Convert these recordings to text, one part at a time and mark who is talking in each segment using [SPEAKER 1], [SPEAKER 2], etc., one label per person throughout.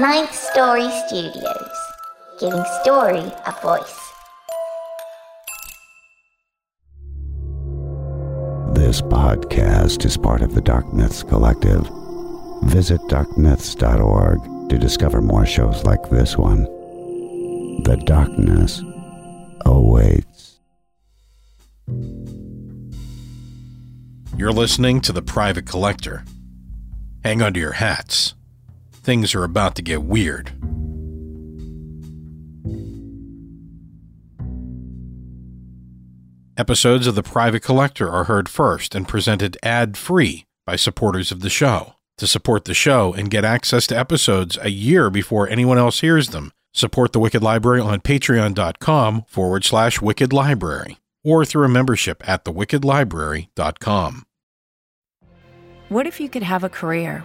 [SPEAKER 1] Ninth Story Studios, giving story a voice.
[SPEAKER 2] This podcast is part of the Dark Myths Collective. Visit darkmyths.org to discover more shows like this one. The darkness awaits.
[SPEAKER 3] You're listening to The Private Collector. Hang on to your hats. Things are about to get weird. Episodes of The Private Collector are heard first and presented ad free by supporters of the show. To support the show and get access to episodes a year before anyone else hears them, support the Wicked Library on patreon.com forward slash wicked library or through a membership at thewickedlibrary.com.
[SPEAKER 4] What if you could have a career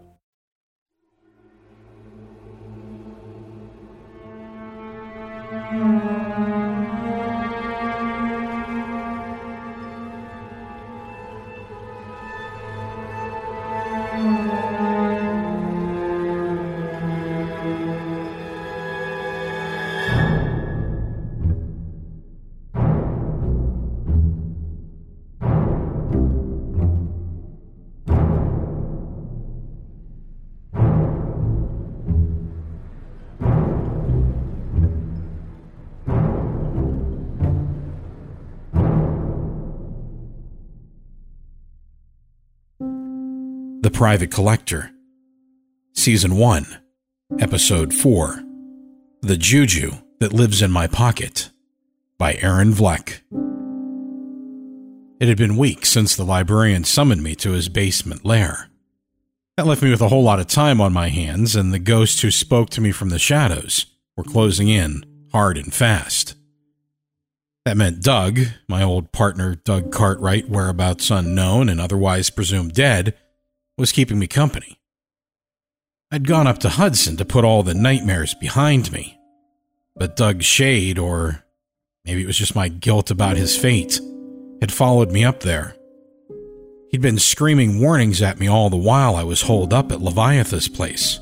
[SPEAKER 3] The Private Collector, Season 1, Episode 4 The Juju That Lives in My Pocket by Aaron Vlek. It had been weeks since the librarian summoned me to his basement lair. That left me with a whole lot of time on my hands, and the ghosts who spoke to me from the shadows were closing in hard and fast. That meant Doug, my old partner Doug Cartwright, whereabouts unknown and otherwise presumed dead, was keeping me company. I'd gone up to Hudson to put all the nightmares behind me, but Doug's shade, or maybe it was just my guilt about his fate, had followed me up there. He'd been screaming warnings at me all the while I was holed up at Leviathan's place,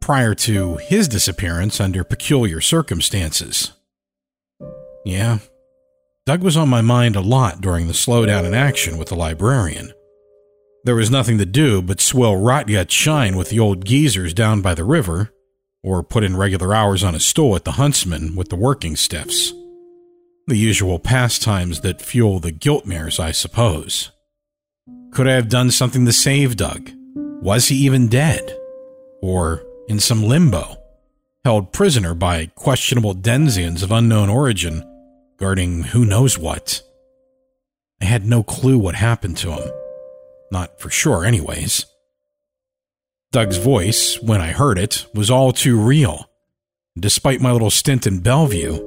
[SPEAKER 3] prior to his disappearance under peculiar circumstances. Yeah, Doug was on my mind a lot during the slowdown in action with the librarian. There was nothing to do but swill rot shine with the old geezers down by the river, or put in regular hours on a stool at the huntsman with the working stiffs. The usual pastimes that fuel the guilt mares, I suppose. Could I have done something to save Doug? Was he even dead? Or in some limbo, held prisoner by questionable denizens of unknown origin, guarding who knows what? I had no clue what happened to him. Not for sure, anyways. Doug's voice, when I heard it, was all too real. Despite my little stint in Bellevue,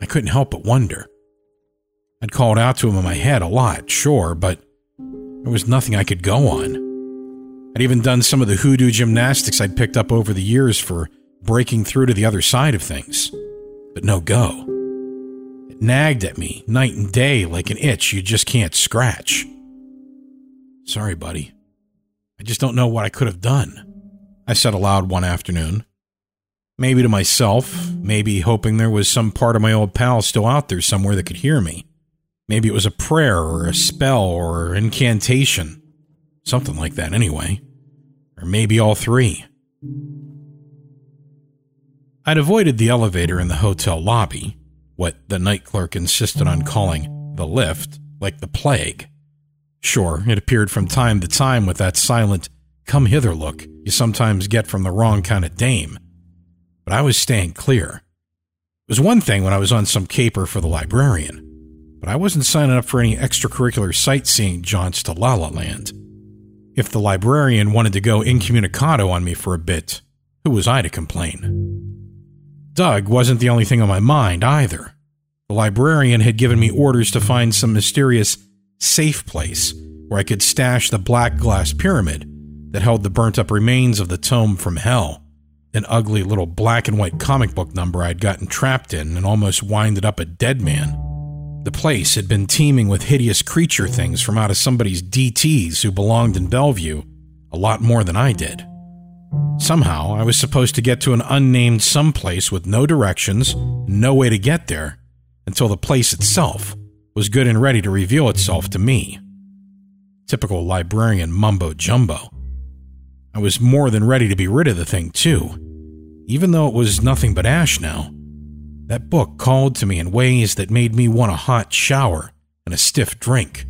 [SPEAKER 3] I couldn't help but wonder. I'd called out to him in my head a lot, sure, but there was nothing I could go on. I'd even done some of the hoodoo gymnastics I'd picked up over the years for breaking through to the other side of things, but no go. It nagged at me night and day like an itch you just can't scratch. Sorry, buddy. I just don't know what I could have done. I said aloud one afternoon. Maybe to myself, maybe hoping there was some part of my old pal still out there somewhere that could hear me. Maybe it was a prayer or a spell or incantation. Something like that, anyway. Or maybe all three. I'd avoided the elevator in the hotel lobby, what the night clerk insisted on calling the lift, like the plague. Sure, it appeared from time to time with that silent, come hither look you sometimes get from the wrong kind of dame. But I was staying clear. It was one thing when I was on some caper for the librarian, but I wasn't signing up for any extracurricular sightseeing jaunts to La La Land. If the librarian wanted to go incommunicado on me for a bit, who was I to complain? Doug wasn't the only thing on my mind either. The librarian had given me orders to find some mysterious safe place where I could stash the black glass pyramid that held the burnt up remains of the tome from hell, an ugly little black and white comic book number I'd gotten trapped in and almost winded up a dead man. The place had been teeming with hideous creature things from out of somebody's DTs who belonged in Bellevue, a lot more than I did. Somehow, I was supposed to get to an unnamed someplace with no directions, no way to get there, until the place itself was good and ready to reveal itself to me. Typical librarian mumbo jumbo. I was more than ready to be rid of the thing, too. Even though it was nothing but ash now, that book called to me in ways that made me want a hot shower and a stiff drink.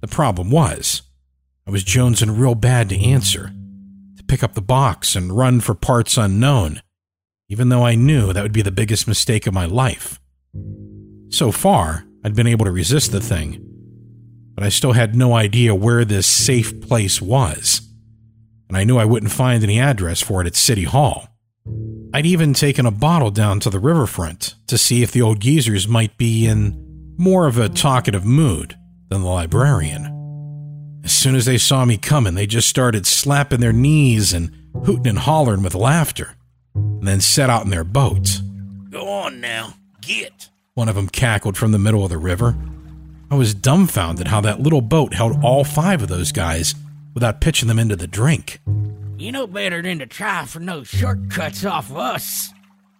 [SPEAKER 3] The problem was, I was jonesing real bad to answer, to pick up the box and run for parts unknown, even though I knew that would be the biggest mistake of my life. So far, I'd been able to resist the thing, but I still had no idea where this safe place was, and I knew I wouldn't find any address for it at City Hall. I'd even taken a bottle down to the riverfront to see if the old geezers might be in more of a talkative mood than the librarian. As soon as they saw me coming, they just started slapping their knees and hooting and hollering with laughter, and then set out in their boat.
[SPEAKER 5] Go on now, get.
[SPEAKER 3] One of them cackled from the middle of the river. I was dumbfounded how that little boat held all five of those guys without pitching them into the drink.
[SPEAKER 5] You know better than to try for no shortcuts off of us.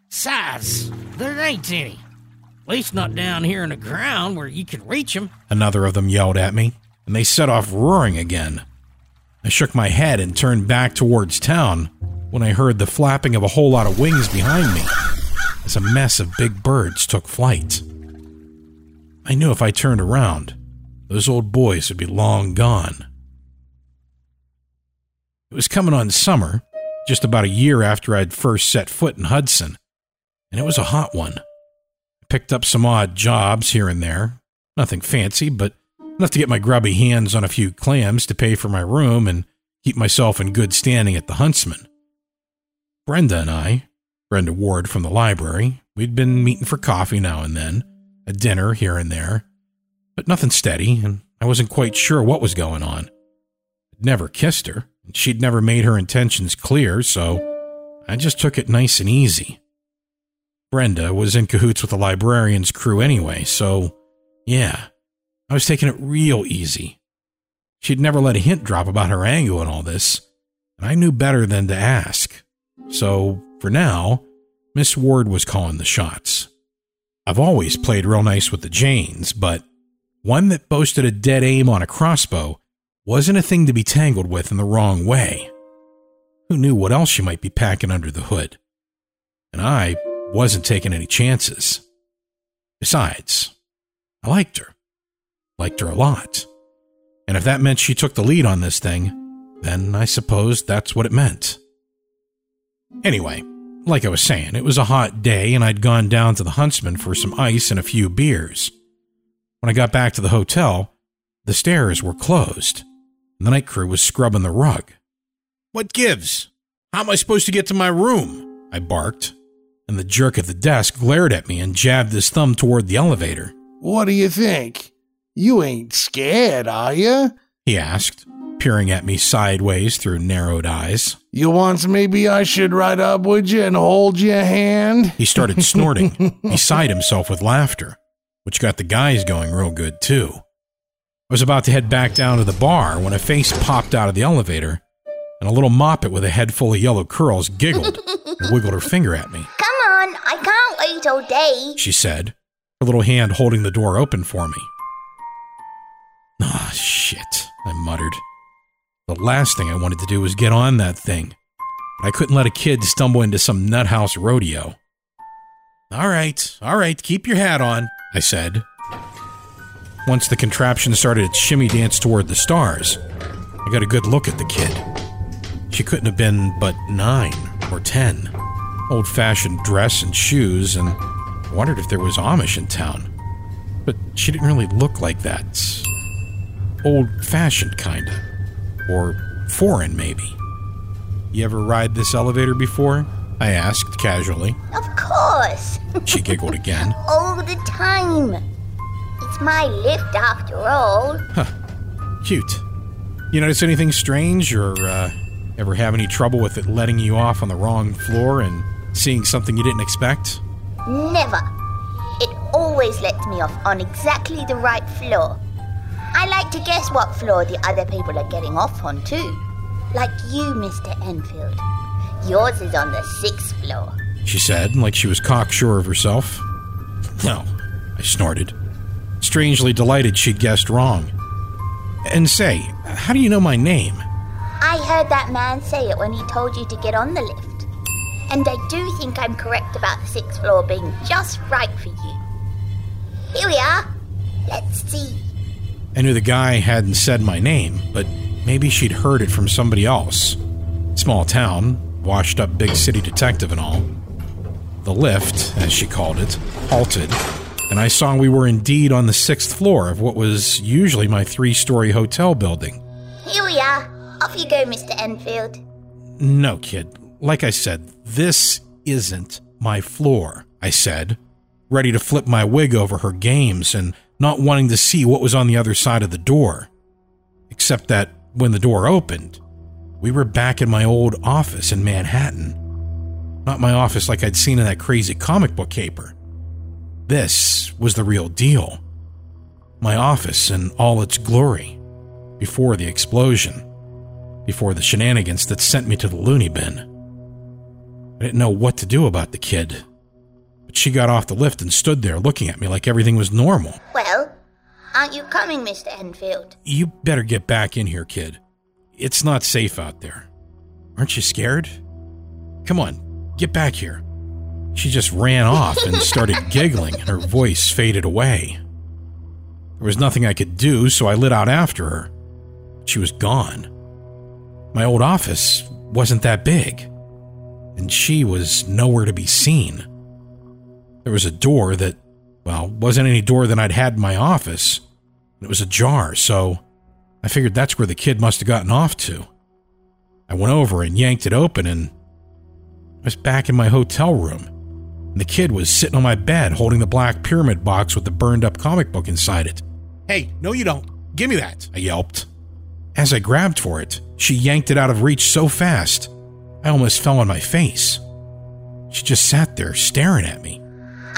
[SPEAKER 5] Size, there ain't any. At least not down here in the ground where you can reach 'em.
[SPEAKER 3] Another of them yelled at me, and they set off roaring again. I shook my head and turned back towards town when I heard the flapping of a whole lot of wings behind me as a mess of big birds took flight. I knew if I turned around, those old boys would be long gone. It was coming on summer, just about a year after I'd first set foot in Hudson, and it was a hot one. I picked up some odd jobs here and there, nothing fancy, but enough to get my grubby hands on a few clams to pay for my room and keep myself in good standing at the Huntsman. Brenda and I, Brenda Ward from the library, we'd been meeting for coffee now and then, a dinner here and there, but nothing steady, and I wasn't quite sure what was going on. I'd never kissed her, and she'd never made her intentions clear, so I just took it nice and easy. Brenda was in cahoots with the librarian's crew anyway, so yeah, I was taking it real easy. She'd never let a hint drop about her angle and all this, and I knew better than to ask. So, for now, Miss Ward was calling the shots. I've always played real nice with the Janes, but one that boasted a dead aim on a crossbow wasn't a thing to be tangled with in the wrong way. Who knew what else she might be packing under the hood? And I wasn't taking any chances. Besides, I liked her. Liked her a lot. And if that meant she took the lead on this thing, then I suppose that's what it meant. Anyway, like I was saying, it was a hot day and I'd gone down to the Huntsman for some ice and a few beers. When I got back to the hotel, the stairs were closed. And the night crew was scrubbing the rug. What gives? How am I supposed to get to my room? I barked, and the jerk at the desk glared at me and jabbed his thumb toward the elevator.
[SPEAKER 6] What do you think? You ain't scared, are you?
[SPEAKER 3] He asked, peering at me sideways through narrowed eyes.
[SPEAKER 6] You wants maybe I should ride up with you and hold your hand?
[SPEAKER 3] He started snorting, beside himself with laughter, which got the guys going real good too. I was about to head back down to the bar when a face popped out of the elevator, and a little moppet with a head full of yellow curls giggled and wiggled her finger at me.
[SPEAKER 1] Come on, I can't wait all day.
[SPEAKER 3] She said, her little hand holding the door open for me. Ah, shit, I muttered. The last thing I wanted to do was get on that thing, but I couldn't let a kid stumble into some nuthouse rodeo. All right, all right, keep your hat on, I said, once the contraption started its shimmy dance toward the stars, I got a good look at the kid. She couldn't have been but nine or ten. Old fashioned dress and shoes, and wondered if there was Amish in town. But she didn't really look like that. Old fashioned, kinda. Or foreign, maybe. You ever ride this elevator before? I asked casually.
[SPEAKER 1] Of course.
[SPEAKER 3] She giggled again.
[SPEAKER 1] All the time. It's my lift after all. Huh.
[SPEAKER 3] Cute. You notice anything strange or uh, ever have any trouble with it letting you off on the wrong floor and seeing something you didn't expect?
[SPEAKER 1] Never. It always lets me off on exactly the right floor. I like to guess what floor the other people are getting off on, too. Like you, Mr. Enfield. Yours is on the sixth floor.
[SPEAKER 3] She said, like she was cocksure of herself. No, I snorted. Strangely delighted she'd guessed wrong. And say, how do you know my name?
[SPEAKER 1] I heard that man say it when he told you to get on the lift. And I do think I'm correct about the sixth floor being just right for you. Here we are. Let's see.
[SPEAKER 3] I knew the guy hadn't said my name, but maybe she'd heard it from somebody else. Small town, washed up big city detective and all. The lift, as she called it, halted, and I saw we were indeed on the sixth floor of what was usually my three story hotel building.
[SPEAKER 1] Here we are. Off you go, Mr. Enfield.
[SPEAKER 3] No, kid. Like I said, this isn't my floor, I said, ready to flip my wig over her games and not wanting to see what was on the other side of the door. Except that when the door opened, we were back in my old office in Manhattan. Not my office like I'd seen in that crazy comic book caper. This was the real deal. My office in all its glory, before the explosion, before the shenanigans that sent me to the loony bin. I didn't know what to do about the kid, but she got off the lift and stood there looking at me like everything was normal.
[SPEAKER 1] Well, aren't you coming, Mr. Enfield?
[SPEAKER 3] You better get back in here, kid. It's not safe out there. Aren't you scared? Come on, get back here. She just ran off and started giggling, and her voice faded away. There was nothing I could do, so I lit out after her. She was gone. My old office wasn't that big, and she was nowhere to be seen. There was a door that, well, wasn't any door that I'd had in my office. It was ajar, so I figured that's where the kid must have gotten off to. I went over and yanked it open, and I was back in my hotel room. And the kid was sitting on my bed holding the black pyramid box with the burned up comic book inside it. Hey, no, you don't. Give me that, I yelped. As I grabbed for it, she yanked it out of reach so fast, I almost fell on my face. She just sat there staring at me.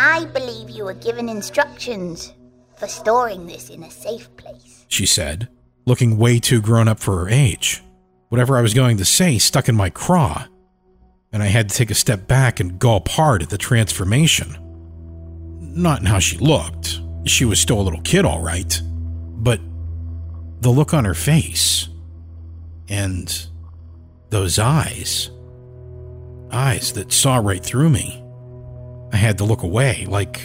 [SPEAKER 1] I believe you were given instructions for storing this in a safe place.
[SPEAKER 3] she said, looking way too grown up for her age. Whatever I was going to say stuck in my craw, and I had to take a step back and gulp hard at the transformation. Not in how she looked. She was still a little kid, all right. But the look on her face and those eyes eyes that saw right through me. I had to look away, like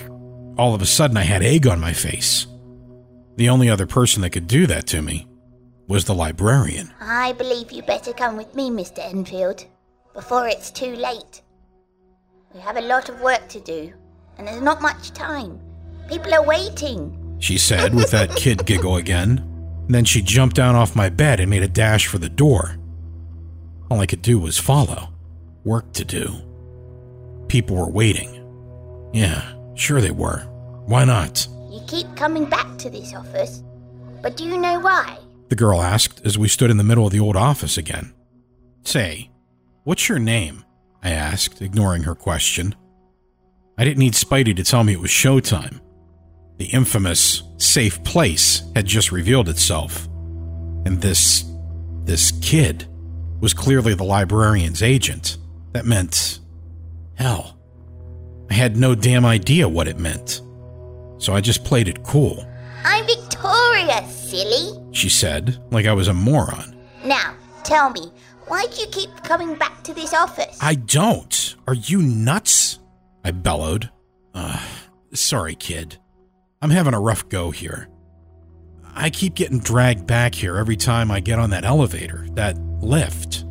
[SPEAKER 3] all of a sudden I had egg on my face. The only other person that could do that to me was the librarian.
[SPEAKER 1] I believe you better come with me, Mr. Enfield, before it's too late. We have a lot of work to do, and there's not much time. People are waiting.
[SPEAKER 3] She said with that kid giggle again. And then she jumped down off my bed and made a dash for the door. All I could do was follow. Work to do. People were waiting. Yeah, sure they were. Why not?
[SPEAKER 1] You keep coming back to this office, but do you know why?
[SPEAKER 3] The girl asked as we stood in the middle of the old office again. Say, what's your name? I asked, ignoring her question. I didn't need Spidey to tell me it was showtime. The infamous safe place had just revealed itself. And this. this kid was clearly the librarian's agent. That meant. hell. I had no damn idea what it meant. So I just played it cool,
[SPEAKER 1] I'm Victoria, silly.
[SPEAKER 3] she said, like I was a moron.
[SPEAKER 1] Now, tell me, why do you keep coming back to this office?
[SPEAKER 3] I don't. Are you nuts? I bellowed. Uh, sorry, kid. I'm having a rough go here. I keep getting dragged back here every time I get on that elevator, that lift.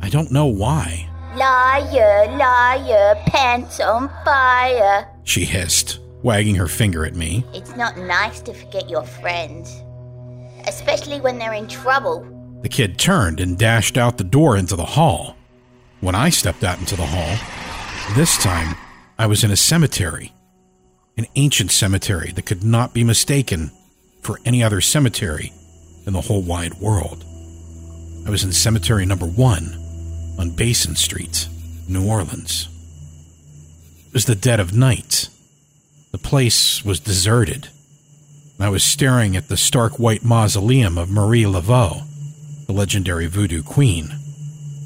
[SPEAKER 3] I don't know why,
[SPEAKER 1] Liar, liar, pants on fire.
[SPEAKER 3] she hissed, wagging her finger at me.
[SPEAKER 1] It's not nice to forget your friends, especially when they're in trouble.
[SPEAKER 3] The kid turned and dashed out the door into the hall. When I stepped out into the hall, this time I was in a cemetery, an ancient cemetery that could not be mistaken for any other cemetery in the whole wide world. I was in cemetery number one on Basin Street, New Orleans. It was the dead of night. The place was deserted. I was staring at the stark white mausoleum of Marie Laveau, the legendary voodoo queen,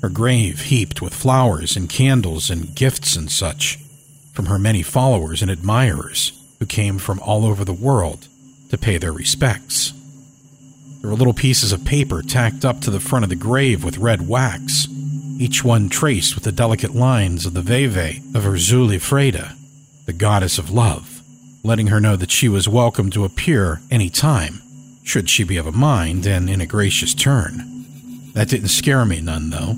[SPEAKER 3] her grave heaped with flowers and candles and gifts and such from her many followers and admirers who came from all over the world to pay their respects. There were little pieces of paper tacked up to the front of the grave with red wax, each one traced with the delicate lines of the Veve of Erzulie Freda, the goddess of love, letting her know that she was welcome to appear any time, should she be of a mind and in a gracious turn. That didn't scare me none, though.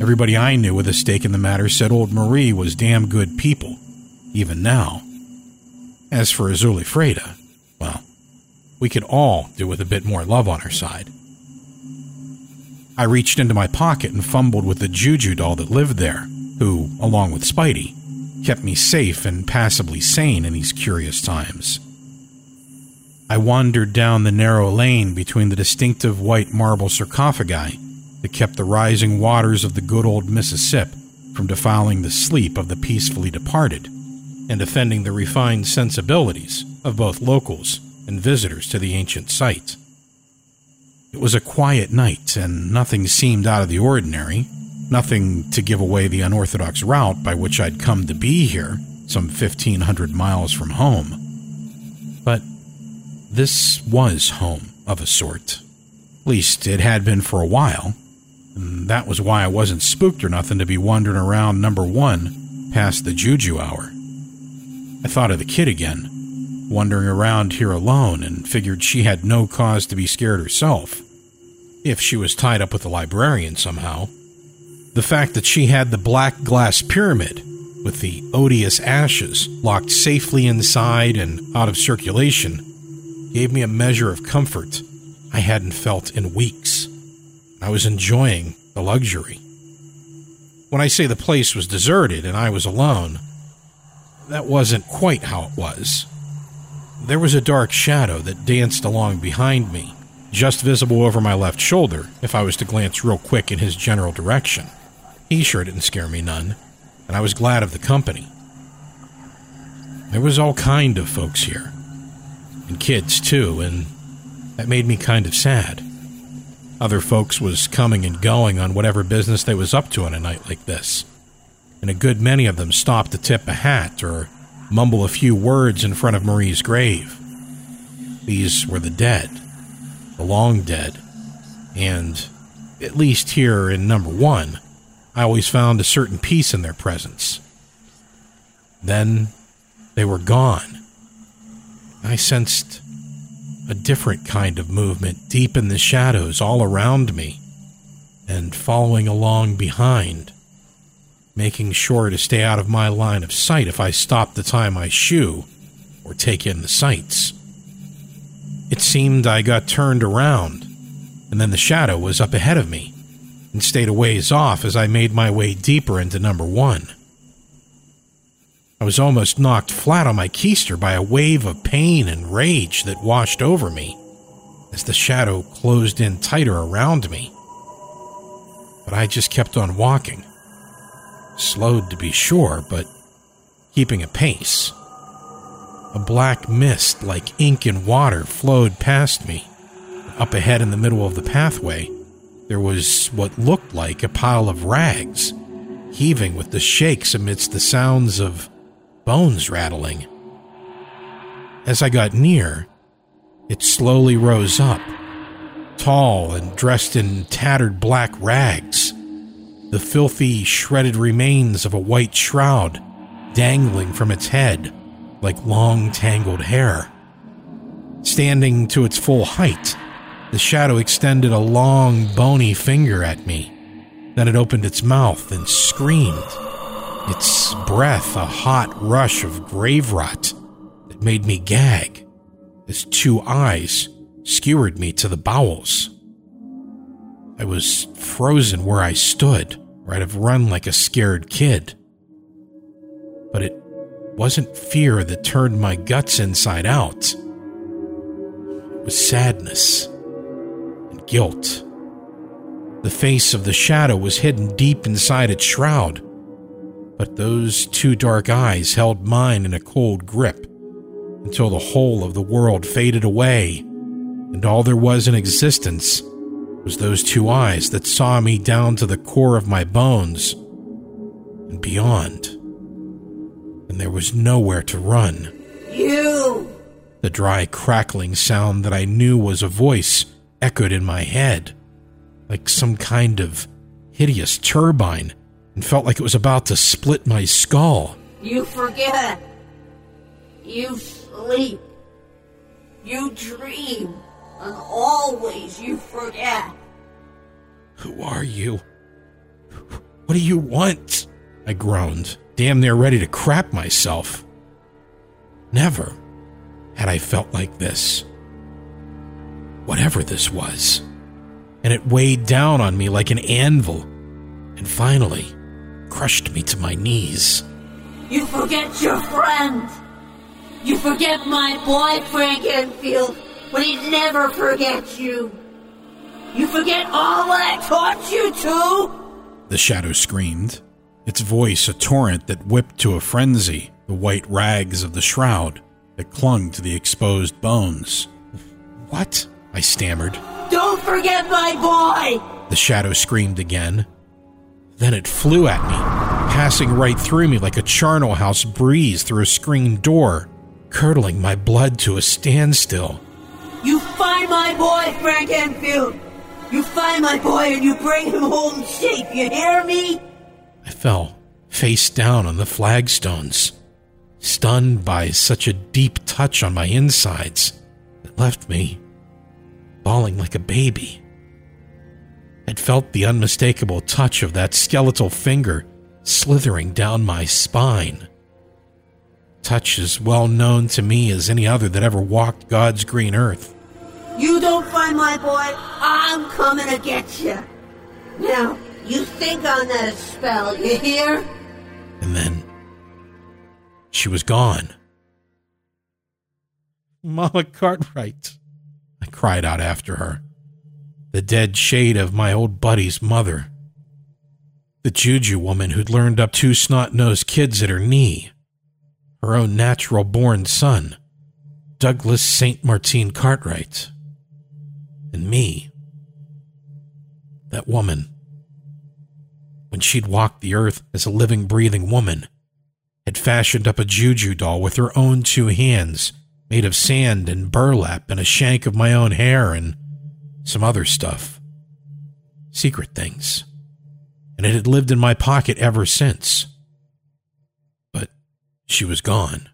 [SPEAKER 3] Everybody I knew with a stake in the matter said old Marie was damn good people, even now. As for Erzulie Freda, well, we could all do with a bit more love on our side. I reached into my pocket and fumbled with the Juju doll that lived there, who, along with Spidey, kept me safe and passably sane in these curious times. I wandered down the narrow lane between the distinctive white marble sarcophagi that kept the rising waters of the good old Mississippi from defiling the sleep of the peacefully departed and offending the refined sensibilities of both locals and visitors to the ancient site. It was a quiet night, and nothing seemed out of the ordinary, nothing to give away the unorthodox route by which I'd come to be here, some 1,500 miles from home. But this was home of a sort. At least it had been for a while, and that was why I wasn't spooked or nothing to be wandering around number one past the juju hour. I thought of the kid again wandering around here alone and figured she had no cause to be scared herself, if she was tied up with the librarian somehow. The fact that she had the black glass pyramid with the odious ashes locked safely inside and out of circulation gave me a measure of comfort I hadn't felt in weeks. I was enjoying the luxury. When I say the place was deserted and I was alone, that wasn't quite how it was. There was a dark shadow that danced along behind me, just visible over my left shoulder if I was to glance real quick in his general direction. He sure didn't scare me none, and I was glad of the company. There was all kind of folks here, and kids too, and that made me kind of sad. Other folks was coming and going on whatever business they was up to on a night like this, and a good many of them stopped to tip a hat or mumble a few words in front of Marie's grave. These were the dead, long dead, and, at least here in number one, I always found a certain peace in their presence. Then they were gone. I sensed a different kind of movement deep in the shadows all around me and following along behind making sure to stay out of my line of sight if I stop to tie my shoe or take in the sights. It seemed I got turned around, and then the shadow was up ahead of me and stayed a ways off as I made my way deeper into number one. I was almost knocked flat on my keister by a wave of pain and rage that washed over me as the shadow closed in tighter around me. But I just kept on walking slowed to be sure, but keeping a pace. A black mist like ink and water flowed past me. Up ahead in the middle of the pathway, there was what looked like a pile of rags, heaving with the shakes amidst the sounds of bones rattling. As I got near, it slowly rose up, tall and dressed in tattered black rags the filthy, shredded remains of a white shroud dangling from its head like long, tangled hair. Standing to its full height, the shadow extended a long, bony finger at me. Then it opened its mouth and screamed, its breath a hot rush of grave rot that made me gag as two eyes skewered me to the bowels. I was frozen where I stood, or I'd have run like a scared kid. But it wasn't fear that turned my guts inside out. It was sadness and guilt. The face of the shadow was hidden deep inside its shroud, but those two dark eyes held mine in a cold grip until the whole of the world faded away, and all there was in existence was those two eyes that saw me down to the core of my bones and beyond. And there was nowhere to run.
[SPEAKER 7] You!
[SPEAKER 3] The dry crackling sound that I knew was a voice echoed in my head like some kind of hideous turbine and felt like it was about to split my skull.
[SPEAKER 7] You forget. You sleep. You dream. And always you forget.
[SPEAKER 3] Who are you? What do you want? I groaned, damn near ready to crap myself. Never had I felt like this. Whatever this was and it weighed down on me like an anvil, and finally crushed me to my knees.
[SPEAKER 7] You forget your friend. You forget my boy Frank Enfield, but he'd never forget you. You forget all that I taught you to?
[SPEAKER 3] The shadow screamed, its voice a torrent that whipped to a frenzy the white rags of the shroud that clung to the exposed bones. What? I stammered.
[SPEAKER 7] Don't forget my boy!
[SPEAKER 3] The shadow screamed again. Then it flew at me, passing right through me like a charnel house breeze through a screen door, curdling my blood to a standstill.
[SPEAKER 7] You find my boy, Frank Enfield! You find my boy and you bring him home safe, you hear me?
[SPEAKER 3] Fell face down on the flagstones, stunned by such a deep touch on my insides that left me bawling like a baby. I'd felt the unmistakable touch of that skeletal finger slithering down my spine. Touch as well known to me as any other that ever walked God's green earth.
[SPEAKER 7] You don't find my boy, I'm coming to get you. Now, you think on that spell, you hear?
[SPEAKER 3] And then she was gone. Mama Cartwright. I cried out after her. The dead shade of my old buddy's mother. The juju woman who'd learned up two snot nosed kids at her knee. Her own natural born son, Douglas St. Martin Cartwright. And me. That woman. When she'd walked the earth as a living, breathing woman, had fashioned up a juju doll with her own two hands made of sand and burlap and a shank of my own hair and some other stuff. Secret things. And it had lived in my pocket ever since. But she was gone.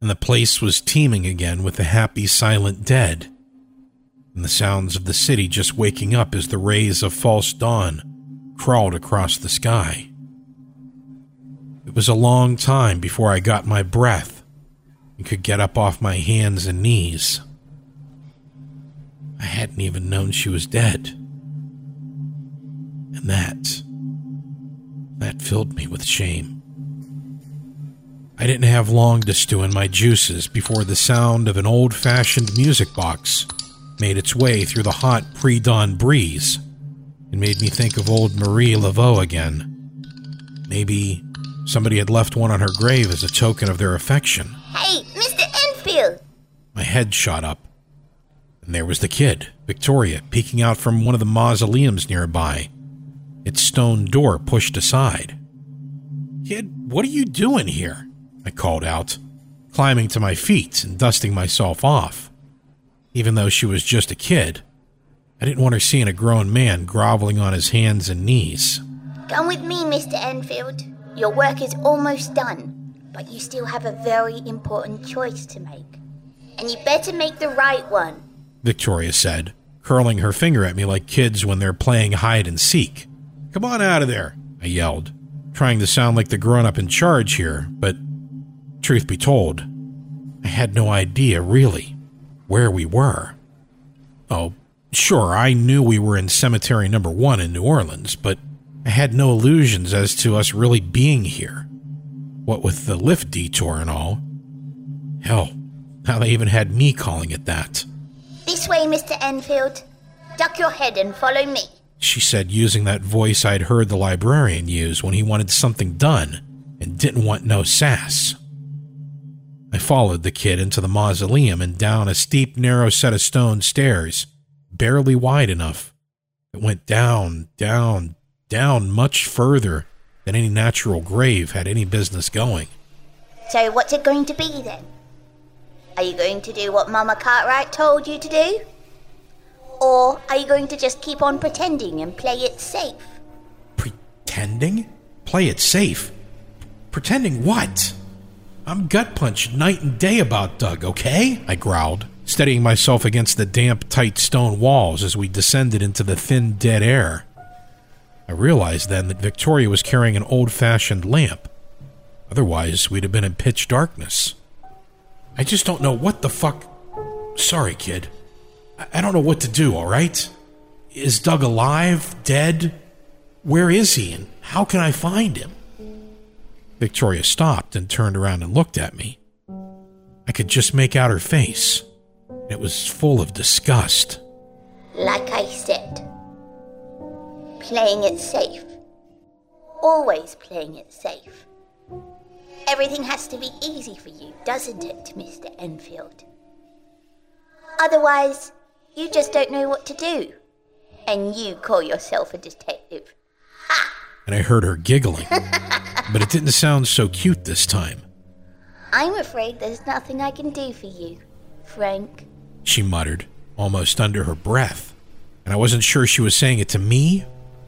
[SPEAKER 3] And the place was teeming again with the happy, silent dead. And the sounds of the city just waking up as the rays of false dawn crawled across the sky. It was a long time before I got my breath and could get up off my hands and knees. I hadn't even known she was dead. And that, that filled me with shame. I didn't have long to stew in my juices before the sound of an old fashioned music box made its way through the hot pre dawn breeze and made me think of old Marie Laveau again. Maybe somebody had left one on her grave as a token of their affection.
[SPEAKER 1] Hey, Mr. Enfield!
[SPEAKER 3] My head shot up, and there was the kid, Victoria, peeking out from one of the mausoleums nearby, its stone door pushed aside. Kid, what are you doing here? I called out, climbing to my feet and dusting myself off. Even though she was just a kid, I didn't want her seeing a grown man groveling on his hands and knees.
[SPEAKER 1] Come with me, Mr. Enfield. Your work is almost done but you still have a very important choice to make. And you better make the right one.
[SPEAKER 3] Victoria said, curling her finger at me like kids when they're playing hide and seek. Come on out of there, I yelled, trying to sound like the grown up in charge here, but truth be told, I had no idea, really, where we were. Oh, sure, I knew we were in cemetery number one in New Orleans, but I had no illusions as to us really being here. What with the lift detour and all. Hell, now they even had me calling it that.
[SPEAKER 1] This way, Mr. Enfield. Duck your head and follow me.
[SPEAKER 3] She said, using that voice I'd heard the librarian use when he wanted something done and didn't want no sass. I followed the kid into the mausoleum and down a steep, narrow set of stone stairs, barely wide enough. It went down, down, down much further than any natural grave had any business going.
[SPEAKER 1] So, what's it going to be then? Are you going to do what Mama Cartwright told you to do? Or are you going to just keep on pretending and play it safe?
[SPEAKER 3] Pretending? Play it safe? Pretending what? I'm gut punched night and day about Doug, okay? I growled, steadying myself against the damp, tight stone walls as we descended into the thin, dead air. I realized then that Victoria was carrying an old fashioned lamp. Otherwise, we'd have been in pitch darkness. I just don't know what the fuck. Sorry, kid. I- don't know what to do, alright? Is Doug alive? Dead? Where is he, and how can I find him? Victoria stopped and turned around and looked at me. I could just make out her face. It was full of disgust.
[SPEAKER 1] Like I said, playing it safe. Always playing it safe. Everything has to be easy for you, doesn't it, Mr. Enfield? Otherwise, you just don't know what to do. And you call yourself a detective. Ha!
[SPEAKER 3] And I heard her giggling. but it didn't sound so cute this time.
[SPEAKER 1] I'm afraid there's nothing I can do for you, Frank.
[SPEAKER 3] She muttered, almost under her breath. And I wasn't sure she was saying it to me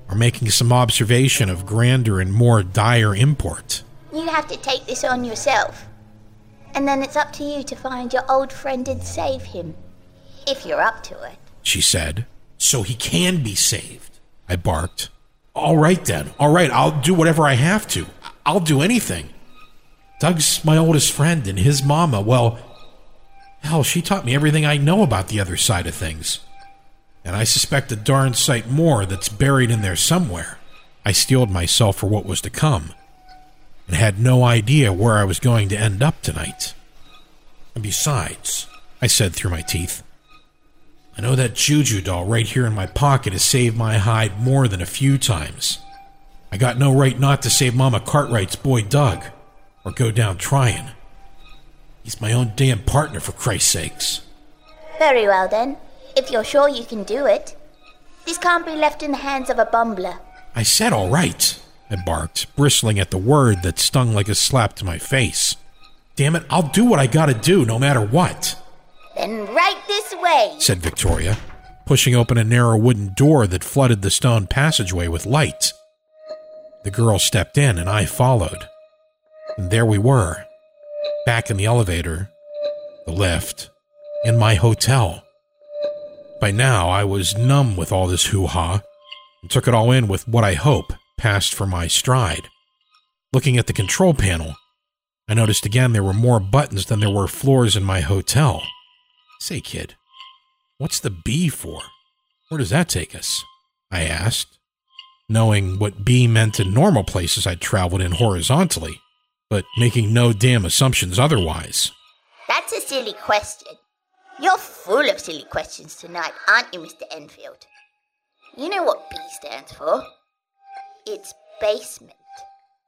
[SPEAKER 3] or making some observation of grander and more dire import.
[SPEAKER 1] You have to take this on yourself. And then it's up to you to find your old friend and save him. If you're up to it.
[SPEAKER 3] She said, So he can be saved. I barked. All right then. All right, I'll do whatever I have to. I'll do anything. Doug's my oldest friend, and his mama, well, hell, she taught me everything I know about the other side of things. And I suspect a darn sight more that's buried in there somewhere. I steeled myself for what was to come, and had no idea where I was going to end up tonight. And besides, I said through my teeth, I know that juju doll right here in my pocket has saved my hide more than a few times. I got no right not to save Mama Cartwright's boy Doug, or go down trying. He's my own damn partner, for Christ's sakes.
[SPEAKER 1] Very well then. If you're sure you can do it. This can't be left in the hands of a bumbler.
[SPEAKER 3] I said all right, I barked, bristling at the word that stung like a slap to my face. Damn it, I'll do what I gotta do, no matter what,
[SPEAKER 1] Then right this way.
[SPEAKER 3] said Victoria, pushing open a narrow wooden door that flooded the stone passageway with light. The girl stepped in and I followed. And there we were, back in the elevator, the lift, in my hotel. By now, I was numb with all this hoo ha and took it all in with what I hope passed for my stride. Looking at the control panel, I noticed again there were more buttons than there were floors in my hotel. Say, kid, what's the B for? Where does that take us? I asked, knowing what B meant in normal places I'd traveled in horizontally, but making no damn assumptions otherwise.
[SPEAKER 1] That's a silly question. You're full of silly questions tonight, aren't you, Mr. Enfield? You know what B stands for? It's basement.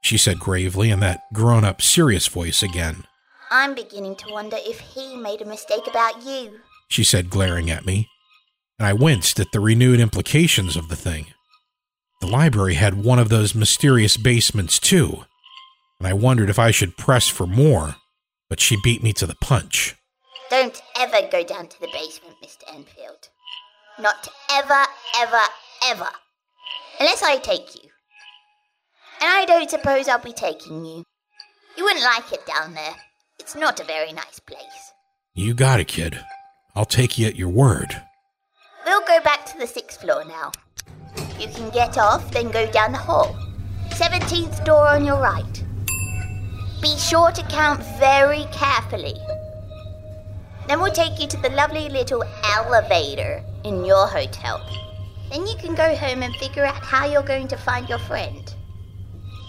[SPEAKER 3] She said gravely in that grown up, serious voice again.
[SPEAKER 1] I'm beginning to wonder if he made a mistake about you.
[SPEAKER 3] She said, glaring at me, and I winced at the renewed implications of the thing. The library had one of those mysterious basements, too, and I wondered if I should press for more, but she beat me to the punch.
[SPEAKER 1] Don't ever go down to the basement, Mr. Enfield. Not ever, ever, ever. Unless I take you. And I don't suppose I'll be taking you. You wouldn't like it down there. It's not a very nice place.
[SPEAKER 3] You got it, kid. I'll take you at your word.
[SPEAKER 1] We'll go back to the sixth floor now. You can get off, then go down the hall. 17th door on your right. Be sure to count very carefully. Then we'll take you to the lovely little elevator in your hotel. Then you can go home and figure out how you're going to find your friend.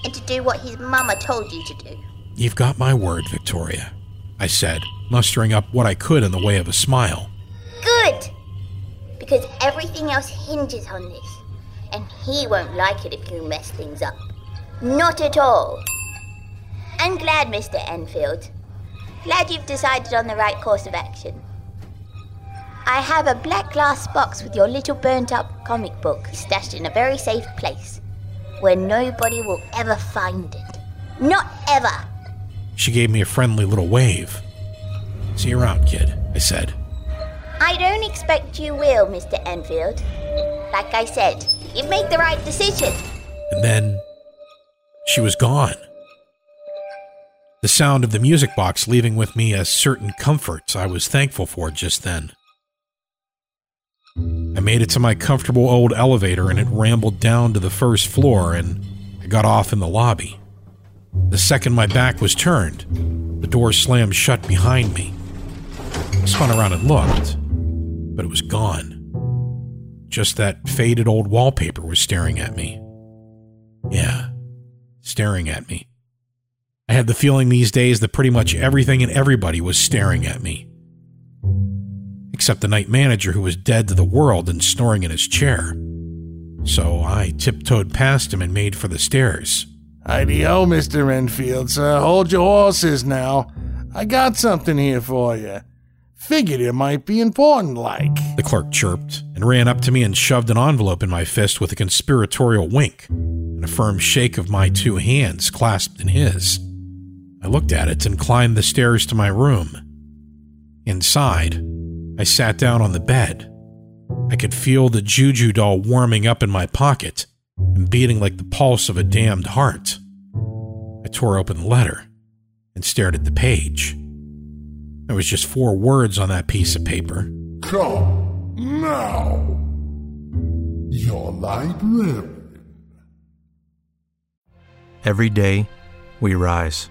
[SPEAKER 1] And to do what his mama told you to do.
[SPEAKER 3] You've got my word, Victoria, I said, mustering up what I could in the way of a smile.
[SPEAKER 1] Good! Because everything else hinges on this. And he won't like it if you mess things up. Not at all. I'm glad, Mr. Enfield. Glad you've decided on the right course of action. I have a black glass box with your little burnt up comic book stashed in a very safe place where nobody will ever find it. Not ever!
[SPEAKER 3] She gave me a friendly little wave. See you around, kid, I said.
[SPEAKER 1] I don't expect you will, Mr. Enfield. Like I said, you've made the right decision.
[SPEAKER 3] And then she was gone. The sound of the music box leaving with me a certain comfort I was thankful for just then. I made it to my comfortable old elevator and it rambled down to the first floor and I got off in the lobby. The second my back was turned, the door slammed shut behind me. I spun around and looked, but it was gone. Just that faded old wallpaper was staring at me. Yeah, staring at me. I had the feeling these days that pretty much everything and everybody was staring at me except the night manager who was dead to the world and snoring in his chair. So I tiptoed past him and made for the stairs.
[SPEAKER 6] Ideo, Mr. Enfield, sir. Hold your horses now. I got something here for you. Figured it might be important, like.
[SPEAKER 3] The clerk chirped and ran up to me and shoved an envelope in my fist with a conspiratorial wink and a firm shake of my two hands clasped in his. I looked at it and climbed the stairs to my room. Inside, I sat down on the bed. I could feel the juju doll warming up in my pocket and beating like the pulse of a damned heart. I tore open the letter and stared at the page. There was just four words on that piece of paper.
[SPEAKER 8] Come now, your librarian.
[SPEAKER 9] Every day, we rise,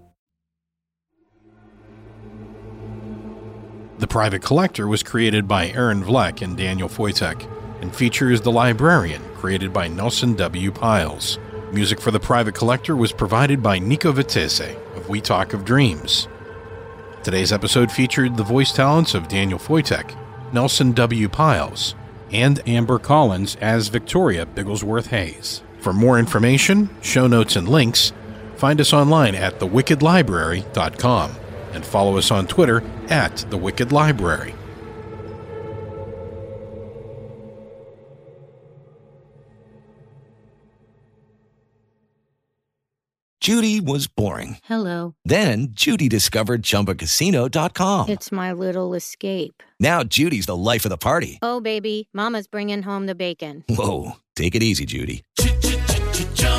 [SPEAKER 3] The Private Collector was created by Aaron Vlek and Daniel Foytik and features The Librarian, created by Nelson W. Pyles. Music for The Private Collector was provided by Nico Vettese of We Talk of Dreams. Today's episode featured the voice talents of Daniel Foytik, Nelson W. Pyles, and Amber Collins as Victoria Bigglesworth Hayes. For more information, show notes, and links, find us online at thewickedlibrary.com and follow us on Twitter at The Wicked Library.
[SPEAKER 10] Judy was boring.
[SPEAKER 11] Hello.
[SPEAKER 10] Then Judy discovered ChumbaCasino.com.
[SPEAKER 11] It's my little escape.
[SPEAKER 10] Now Judy's the life of the party.
[SPEAKER 11] Oh, baby, Mama's bringing home the bacon.
[SPEAKER 10] Whoa, take it easy, Judy.